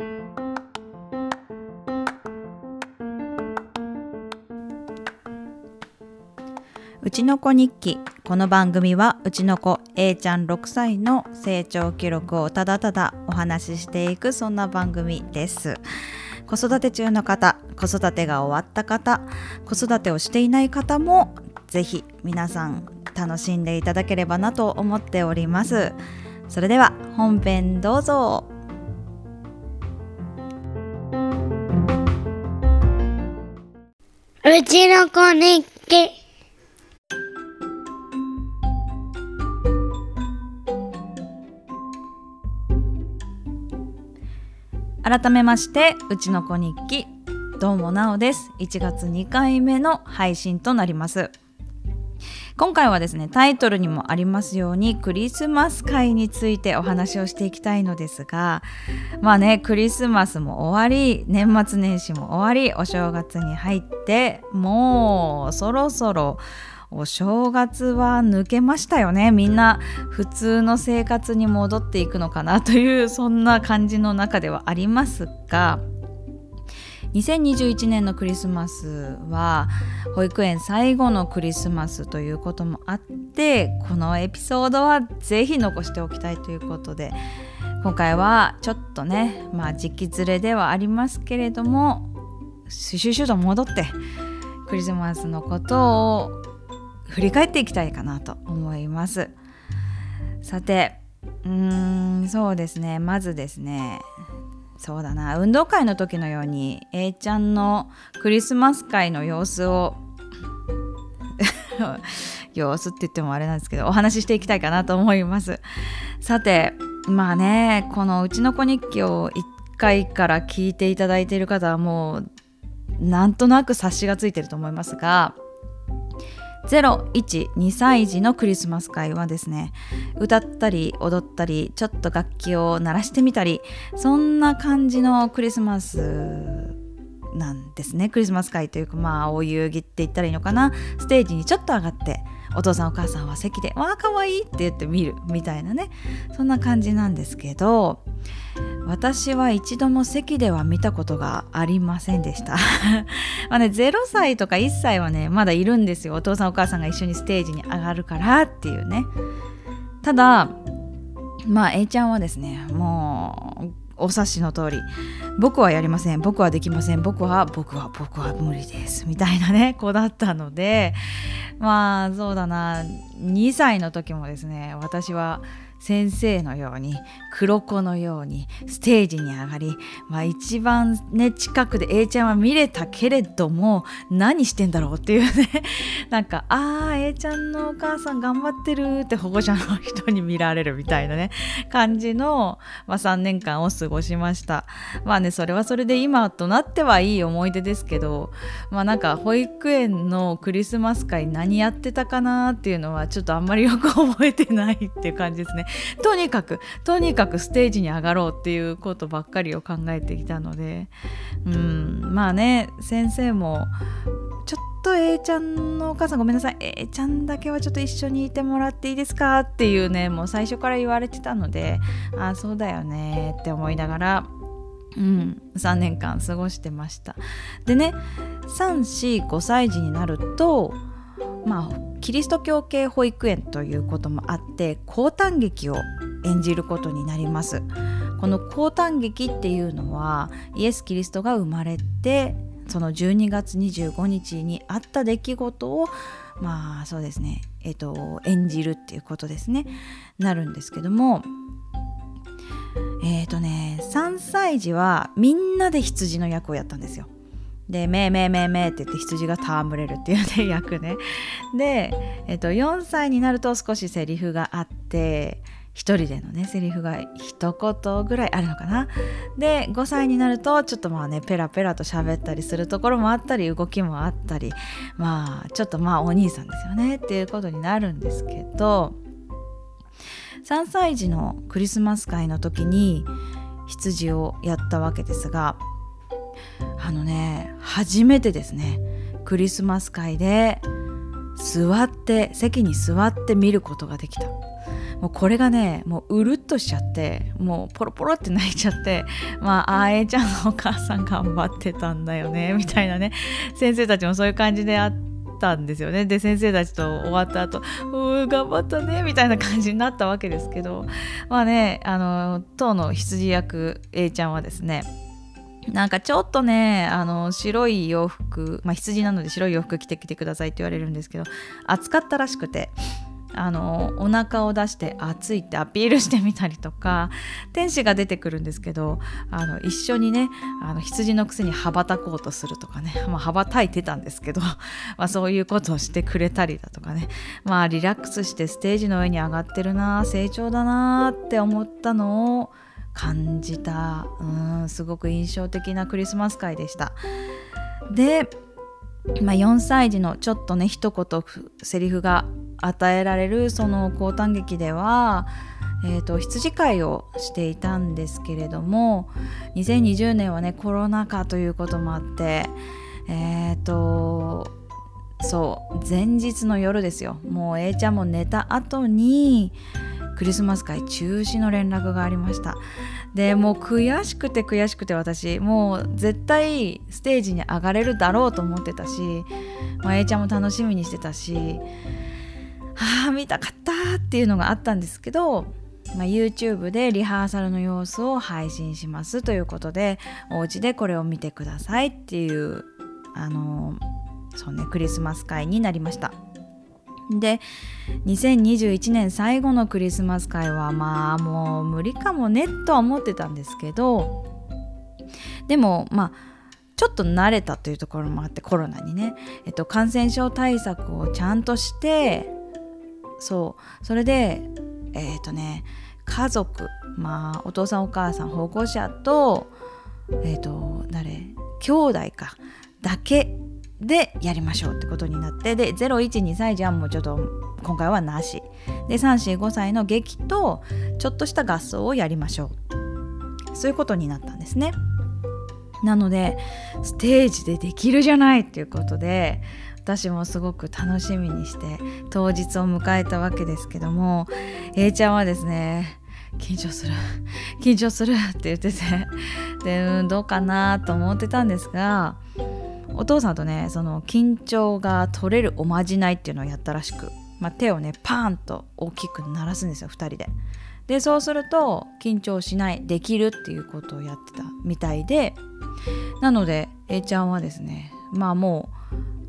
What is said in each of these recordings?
うちの子日記。この番組はうちの子 A ちゃん6歳の成長記録をただただお話ししていくそんな番組です。子育て中の方子育てが終わった方子育てをしていない方もぜひ皆さん楽しんでいただければなと思っております。それでは本編どうぞ。うちの子日記改めましてうちの子日記。どうもなおです。1月2回目の配信となります。今回はですねタイトルにもありますようにクリスマス会についてお話をしていきたいのですがまあねクリスマスも終わり年末年始も終わりお正月に入ってもうそろそろお正月は抜けましたよね。みんな普通の生活に戻っていくのかなというそんな感じの中ではありますが2021年のクリスマスは保育園最後のクリスマスということもあってこのエピソードはぜひ残しておきたいということで今回はちょっとねまあ時期ずれではありますけれどもシュシュシュと戻ってクリスマスのことを振り返っていきたいかなと思いますさてうーんそうですねまずですねそうだな。運動会の時のように A ちゃんのクリスマス会の様子を 様子って言ってもあれなんですけどお話ししていきたいかなと思います。さてまあねこのうちの子日記を1回から聞いていただいている方はもうなんとなく察しがついてると思いますが012歳児のクリスマス会はですね。歌ったり踊ったりちょっと楽器を鳴らしてみたりそんな感じのクリスマスなんですね。クリスマス会というかまあお遊戯って言ったらいいのかな。ステージにちょっと上がってお父さんお母さんは席で「わあかわいい」って言って見るみたいなね。そんな感じなんですけど私は一度も席では見たことがありませんでした。まあね0歳とか1歳はねまだいるんですよ。お父さんお母さんが一緒にステージに上がるからっていうね。ただまあ A ちゃんはですねもうお察しの通り僕はやりません僕はできません僕は僕は僕は無理ですみたいなね 子だったのでまあそうだな2歳の時もですね私は先生のように黒子のようにステージに上がり、まあ、一番ね近くで A ちゃんは見れたけれども何してんだろうっていうね。なんかあー A ちゃんのお母さん頑張ってるって保護者の人に見られるみたいなね。感じの、まあ、3年間を過ごしました。まあねそれはそれで今となってはいい思い出ですけどまあなんか保育園のクリスマス会何やってたかなっていうのはちょっとあんまりよく覚えてないっていう感じですね。とにかくとにかくステージに上がろうっていうことばっかりを考えてきたのでうんまあね先生もちょっと A ちゃんのお母さんごめんなさい。A ちゃんだけはちょっと一緒にいてもらっていいですかっていうねもう最初から言われてたのでああそうだよねって思いながらうん、3年間過ごしてました。でね345歳児になるとまあキリスト教系保育園ということもあってて高誕劇を演じることになります。この高誕劇っていうのはイエス・キリストが生まれてその12月25日にあった出来事をまあそうですねえっ、と演じるっていうことですね。なるんですけどもえっ、とね3歳児はみんなで羊の役をやったんですよ。で、めーめーめーめーって言って羊が戯れるっていうね、役ね。で、えっと、4歳になると少しセリフがあって、一人でのね、セリフが一言ぐらいあるのかな。で、5歳になると、ちょっとまあね、ペラペラと喋ったりするところもあったり、動きもあったり、まあ、ちょっとまあ、お兄さんですよねっていうことになるんですけど、3歳児のクリスマス会の時に羊をやったわけですが、あのね初めてですね。クリスマス会で座って席に座って見ることができた。もうこれがねもううるっとしちゃってもうポロポロって泣いちゃってまああえちゃんのお母さん頑張ってたんだよね みたいなね。先生たちもそういう感じであったんですよね。で先生たちと終わった後うー頑張ったねみたいな感じになったわけですけど。まあねあの当の羊役 A ちゃんはですねなんかちょっとねあの白い洋服まあ羊なので白い洋服着てきてくださいって言われるんですけど暑かったらしくてあのお腹を出して暑いってアピールしてみたりとか天使が出てくるんですけどあの一緒にねあの羊のくせに羽ばたこうとするとかね、まあ、羽ばたいてたんですけど、まあ、そういうことをしてくれたりだとかねまあリラックスしてステージの上に上がってるな成長だなって思ったのを感じた。うんすごく印象的なクリスマス会でした。で、まあ、4歳児のちょっとね一言セリフが与えられるその交誕劇では、えーと、羊飼いをしていたんですけれども2020年はねコロナ禍ということもあってえっ、ー、とそう前日の夜ですよ。もう A ちゃんも寝た後にクリスマス会中止の連絡がありましたでもう悔しくて悔しくて私もう絶対ステージに上がれるだろうと思ってたし、まあ、A ちゃんも楽しみにしてたしああ見たかったっていうのがあったんですけど、まあ、YouTube でリハーサルの様子を配信しますということでお家でこれを見てくださいっていうあのそうねクリスマス会になりました。で2021年最後のクリスマス会はまあもう無理かもねとは思ってたんですけどでもまあちょっと慣れたというところもあってコロナにね、えっと、感染症対策をちゃんとしてそう。それでえっ、とね家族まあお父さんお母さん保護者とえっ、と誰？兄弟か。だけでやりましょうってことになってで012歳児はもうちょっと今回はなし。で345歳の劇とちょっとした合奏をやりましょう。そういうことになったんですね。なのでステージでできるじゃないっていうことで私もすごく楽しみにして当日を迎えたわけですけども A ちゃんはですね緊張する緊張するって言っててでうんどうかなと思ってたんですがお父さんとねその緊張が取れるおまじないっていうのをやったらしく、まあ、手をねパーンと大きく鳴らすんですよ2人で。でそうすると緊張しないできるっていうことをやってたみたいでなので A ちゃんはですねまあも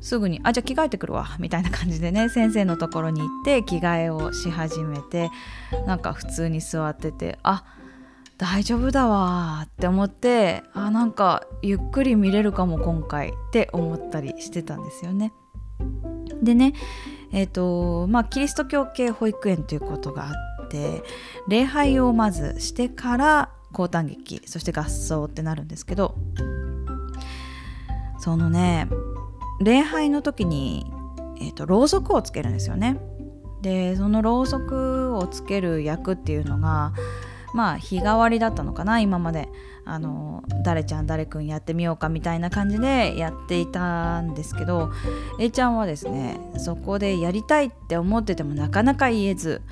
うすぐに「あじゃあ着替えてくるわ」みたいな感じでね先生のところに行って着替えをし始めてなんか普通に座っててあっ大丈夫だわって思ってあなんかゆっくり見れるかも今回って思ったりしてたんですよね。でねえっ、ー、とまあキリスト教系保育園ということがあって礼拝をまずしてから交誕劇そして合奏ってなるんですけどそのね礼拝の時に、えー、とろうそくをつけるんですよね。でそのろうそくをつける役っていうのがまあ日替わりだったのかな今まで。あの誰ちゃん誰くんやってみようかみたいな感じでやっていたんですけど A ちゃんはですねそこでやりたいって思っててもなかなか言えず。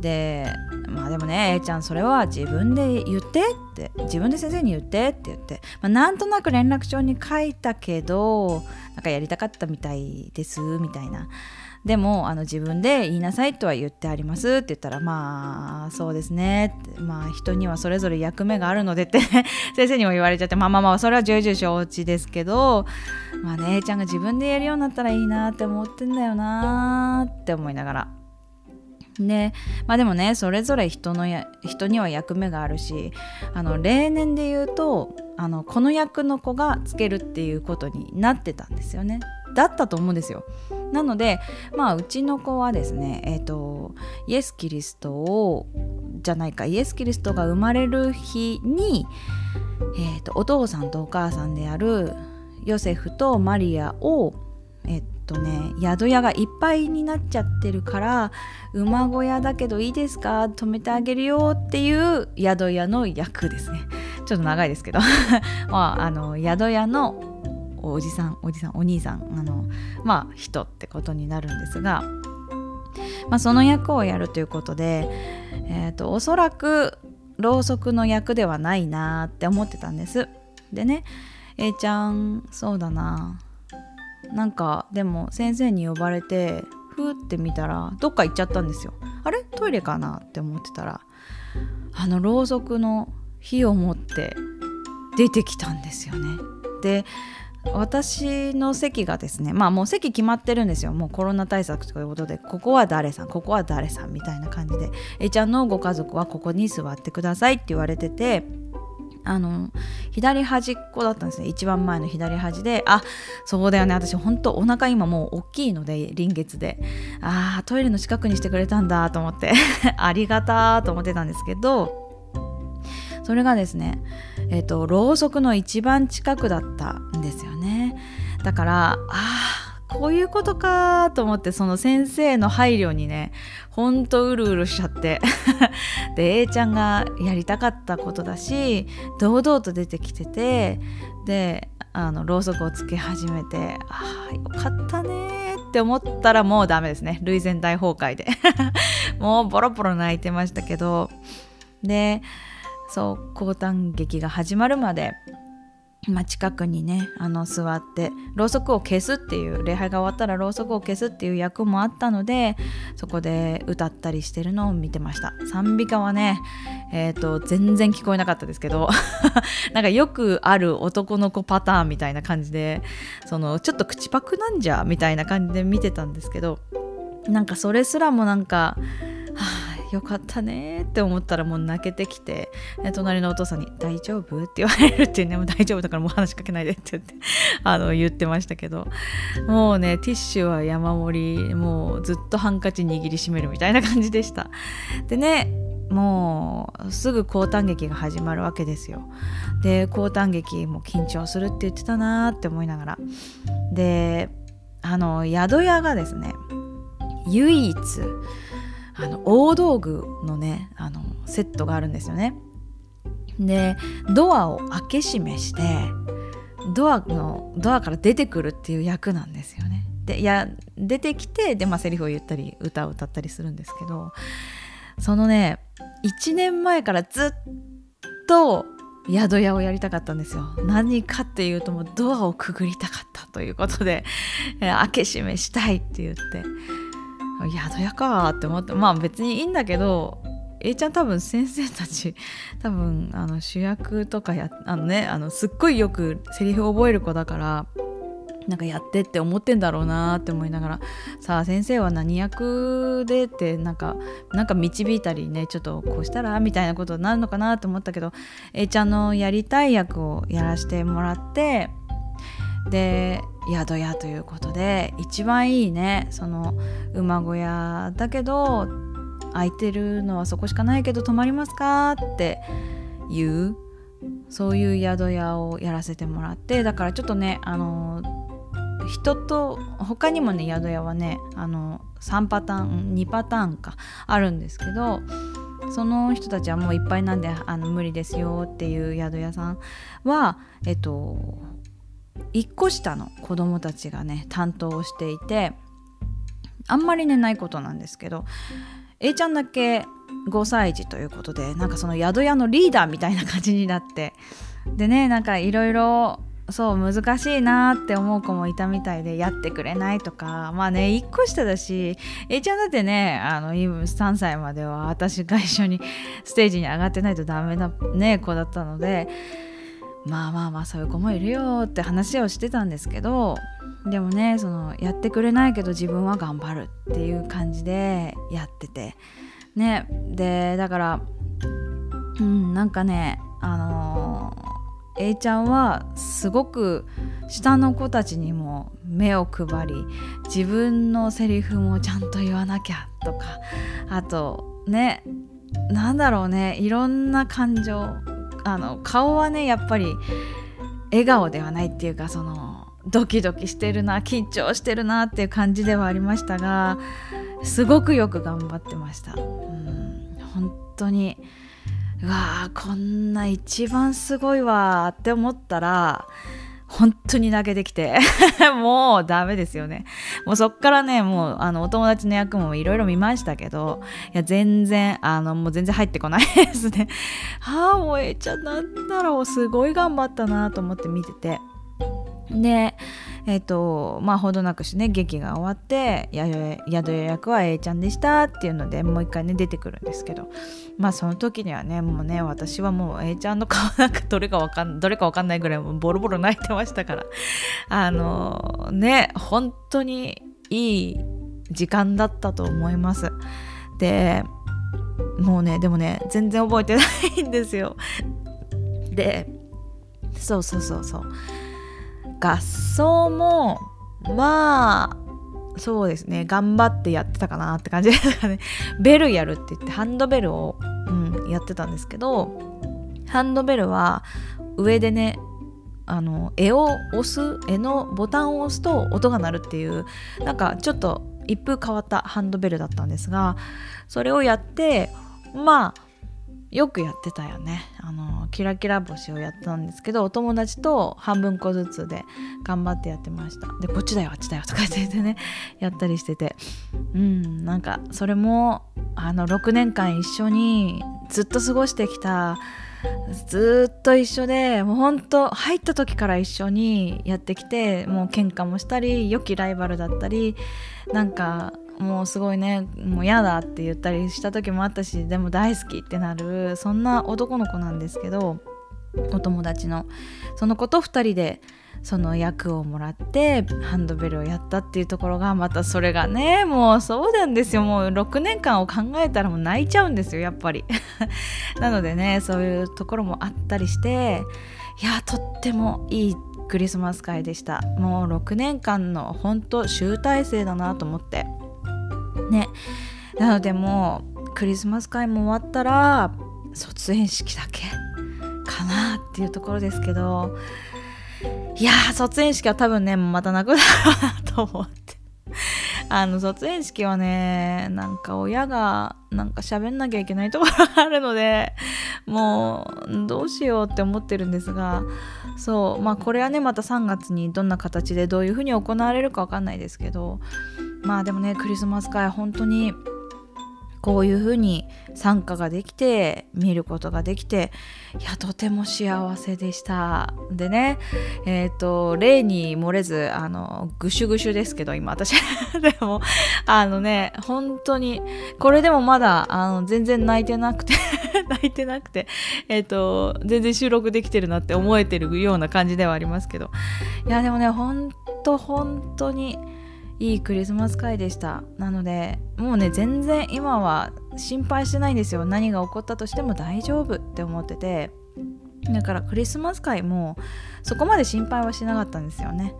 でまあでもね A ちゃんそれは自分で言ってって自分で先生に言ってって言って、まあ、なんとなく連絡帳に書いたけどなんかやりたかったみたいですみたいな。でもあの自分で言いなさいとは言ってありますって言ったらまあそうですねまあ人にはそれぞれ役目があるのでって 先生にも言われちゃってまあまあまあそれは重々承知ですけどまあねちゃんが自分でやるようになったらいいなって思ってんだよなって思いながら。ねまあ、でもねそれぞれ人のや人には役目があるしあの例年で言うとあのこの役の子がつけるっていうことになってたんですよね。だったと思うんですよ。なのでまあうちの子はですねえっ、ー、とイエス・キリストをじゃないかイエス・キリストが生まれる日に、えーと、お父さんとお母さんであるヨセフとマリアをえっとね宿屋がいっぱいになっちゃってるから馬小屋だけどいいですか？止めてあげるよっていう宿屋の役ですね。ちょっと長いですけど。まああの宿屋のおじさんおじさんお兄さんあのまあ人ってことになるんですが、まあ、その役をやるということでえーと、おそらくろうそくの役ではないなって思ってたんです。でね A ちゃんそうだな。なんかでも先生に呼ばれてふーって見たらどっか行っちゃったんですよ。あれ？トイレかなって思ってたらあのろうそくの火を持って出てきたんですよね。で私の席がですねまあもう席決まってるんですよ。もうコロナ対策ということでここは誰さんここは誰さんみたいな感じで。A ちゃんのご家族はここに座ってくださいって言われててあの左端っこだったんですね。一番前の左端であそうだよね。私ほんとお腹今もう大きいので臨月で。ああトイレの近くにしてくれたんだと思って。ありがたーと思ってたんですけどそれがですねえ、ー、とろうそくの一番近くだったんですよね。だからああこういうことかと思ってその先生の配慮にねほんとうるうるしちゃって。で A ちゃんがやりたかったことだし堂々と出てきててであのろうそくをつけ始めてああよかったねって思ったらもうダメですね。涙腺大崩壊で。もうボロボロ泣いてましたけど。でそう交誕劇が始まるまでまあ、近くにねあの座ってろうそくを消すっていう礼拝が終わったらろうそくを消すっていう役もあったのでそこで歌ったりしてるのを見てました。賛美歌はねえっ、ー、と全然聞こえなかったですけど なんかよくある男の子パターンみたいな感じでそのちょっと口パクなんじゃみたいな感じで見てたんですけどなんかそれすらもなんかよかったねって思ったらもう泣けてきて隣のお父さんに「大丈夫?」って言われるっていうねもう大丈夫だからもう話しかけないでって言って あの言ってましたけどもうねティッシュは山盛りもうずっとハンカチ握りしめるみたいな感じでした。でねもうすぐ交誕劇が始まるわけですよ。で交誕劇も緊張するって言ってたなって思いながら。であの宿屋がですね唯一あの大道具のねあのセットがあるんですよね。でドアを開け閉めしてドアのドアから出てくるっていう役なんですよね。でいや出てきてで、まあ、セリフを言ったり歌を歌ったりするんですけどそのね1年前からずっと宿屋をやりたかったんですよ。何かっていうともうドアをくぐりたかったということで、開け閉めしたいって言って宿屋かって思ってまあ別にいいんだけど A ちゃん多分先生たち 多分あの主役とかやあのねあのすっごいよくセリフを覚える子だからなんかやってって思ってんだろうなって思いながらさあ先生は何役でってなんかなんか導いたりねちょっとこうしたらみたいなことになるのかなと思ったけど A ちゃんのやりたい役をやらせてもらってで宿屋ということで一番いいねその馬小屋だけど空いてるのはそこしかないけど泊まりますか？っていうそういう宿屋をやらせてもらってだからちょっとねあの人と他にもね宿屋はねあの3パターン2パターンかあるんですけどその人たちはもういっぱいなんであの無理ですよっていう宿屋さんはえっと1個下の子供たちがね担当していてあんまりねないことなんですけど A ちゃんだけ5歳児ということでなんかその宿屋のリーダーみたいな感じになってでねなんかいろいろそう難しいなって思う子もいたみたいでやってくれないとかまあね1個下だし A ちゃんだってねあの3歳までは私が一緒にステージに上がってないとダメな、ね、子だったのでまあまあまあそういう子もいるよって話をしてたんですけどでもねそのやってくれないけど自分は頑張るっていう感じでやってて。ねでだからうんなんかねあのー、A ちゃんはすごく下の子たちにも目を配り自分のセリフもちゃんと言わなきゃとかあとねなんだろうねいろんな感情あの顔はねやっぱり笑顔ではないっていうかそのドキドキしてるな緊張してるなっていう感じではありましたがすごくよく頑張ってました。うん本当にうわーこんな一番すごいわって思ったら本当に泣けてきて。もうダメですよね。もうそっからねもうあのお友達の役もいろいろ見ましたけどいや全然あのもう全然入ってこないですね。は あもうえちゃんなんだろうすごい頑張ったなと思って見てて。でえっ、ー、とまあほどなくしね劇が終わって宿予約は A ちゃんでしたっていうのでもう一回ね出てくるんですけど。まあその時にはねもうね私はもう A ちゃんの顔なんかどれかわかんどれかわかんないぐらいボロボロ泣いてましたから。あのね本当にいい時間だったと思います。でもうねでもね全然覚えてないんですよ。でそうそうそうそう。合奏もまあそうですね頑張ってやってたかなって感じですかね。ベルやるって言ってハンドベルを、うん、やってたんですけどハンドベルは上でねあの絵を押す絵のボタンを押すと音が鳴るっていうなんかちょっと一風変わったハンドベルだったんですがそれをやってまあよくやってたよね。あのキラキラ星をやったんですけどお友達と半分個ずつで頑張ってやってました。でこっちだよあっちだよとか言ってねやったりしてて。うんなんかそれもあの6年間一緒にずっと過ごしてきたずっと一緒でもうほんと入った時から一緒にやってきてもう喧嘩もしたり良きライバルだったりなんかもうすごいねもう嫌だって言ったりした時もあったしでも大好きってなるそんな男の子なんですけどお友達の。その子と2人でその役をもらってハンドベルをやったっていうところがまたそれがねもうそうなんですよ。もう6年間を考えたらもう泣いちゃうんですよやっぱり。なのでねそういうところもあったりしていやとってもいいクリスマス会でした。もう6年間の本当集大成だなと思って。ね。なのでもうクリスマス会も終わったら卒園式だけかなっていうところですけどいや卒園式は多分ねまたなくなるなと思って。あの卒園式はねなんか親がなんか喋んなきゃいけないところがあるのでもうどうしようって思ってるんですがそうまあこれはねまた3月にどんな形でどういうふうに行われるか分かんないですけどまあでもねクリスマス会本当にこういうふうに参加ができて見ることができていやとても幸せでした。でねえっ、ー、と例に漏れずあのぐしゅぐしゅですけど今私。でもあのね本当にこれでもまだあの全然泣いてなくて 泣いてなくてえっ、ー、と全然収録できてるなって思えてるような感じではありますけど。いやでもね本当本当にいいクリスマス会でした。なのでもうね全然今は心配してないんですよ。何が起こったとしても大丈夫って思ってて。だからクリスマス会もそこまで心配はしなかったんですよね。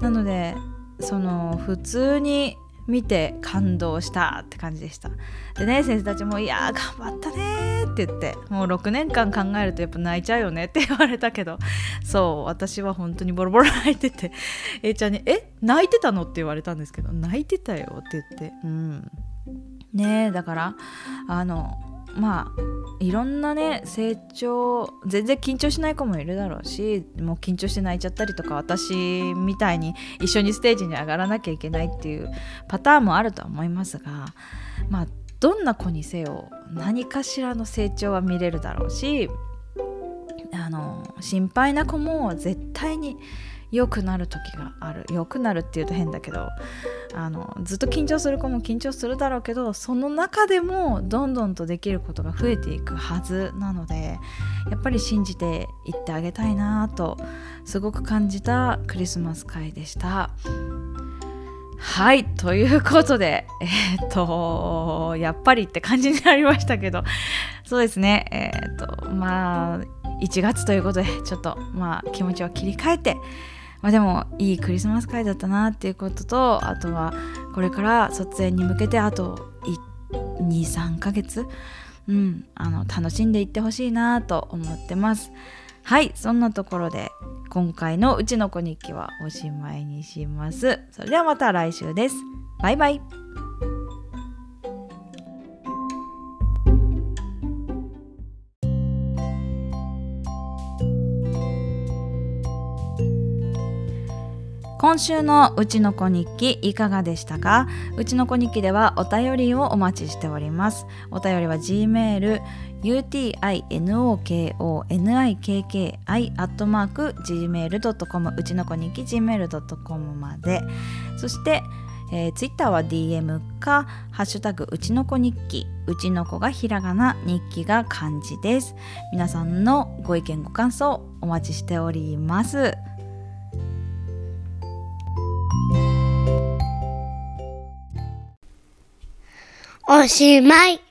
なのでその普通に見て感動したって感じでしたでね先生たちも「いやー頑張ったね」って言ってもう6年間考えるとやっぱ泣いちゃうよねって言われたけどそう私は本当にボロボロ泣いてて A ちゃんに「え泣いてたの?」って言われたんですけど「泣いてたよ」って言ってうんねだからあのまあいろんなね成長全然緊張しない子もいるだろうしもう緊張して泣いちゃったりとか私みたいに一緒にステージに上がらなきゃいけないっていうパターンもあるとは思いますがまあどんな子にせよ何かしらの成長は見れるだろうしあの心配な子も絶対に良くなる時がある良くなるっていうと変だけどあのずっと緊張する子も緊張するだろうけどその中でもどんどんとできることが増えていくはずなのでやっぱり信じていってあげたいなとすごく感じたクリスマス会でした。はいということでえっ、とやっぱりって感じになりましたけどそうですねえっ、とまあ1月ということでちょっとまあ気持ちを切り替えてまあ、でもいいクリスマス会だったなっていうこととあとはこれから卒園に向けてあと23ヶ月、うん、あの楽しんでいってほしいなと思ってます。はいそんなところで今回のうちの子日記はおしまいにします。それではまた来週です。バイバイ。今週のうちの子日記いかがでしたか？うちの子日記ではお便りをお待ちしております。お便りは G メール utinokonikki アットマーク gmail.com うちの子日記 gmail.com まで。そしてえー、ツイッターは DM か「ハッシュタグうちの子日記」うちの子がひらがな日記が漢字です。皆さんのご意見ご感想お待ちしております。おしまい。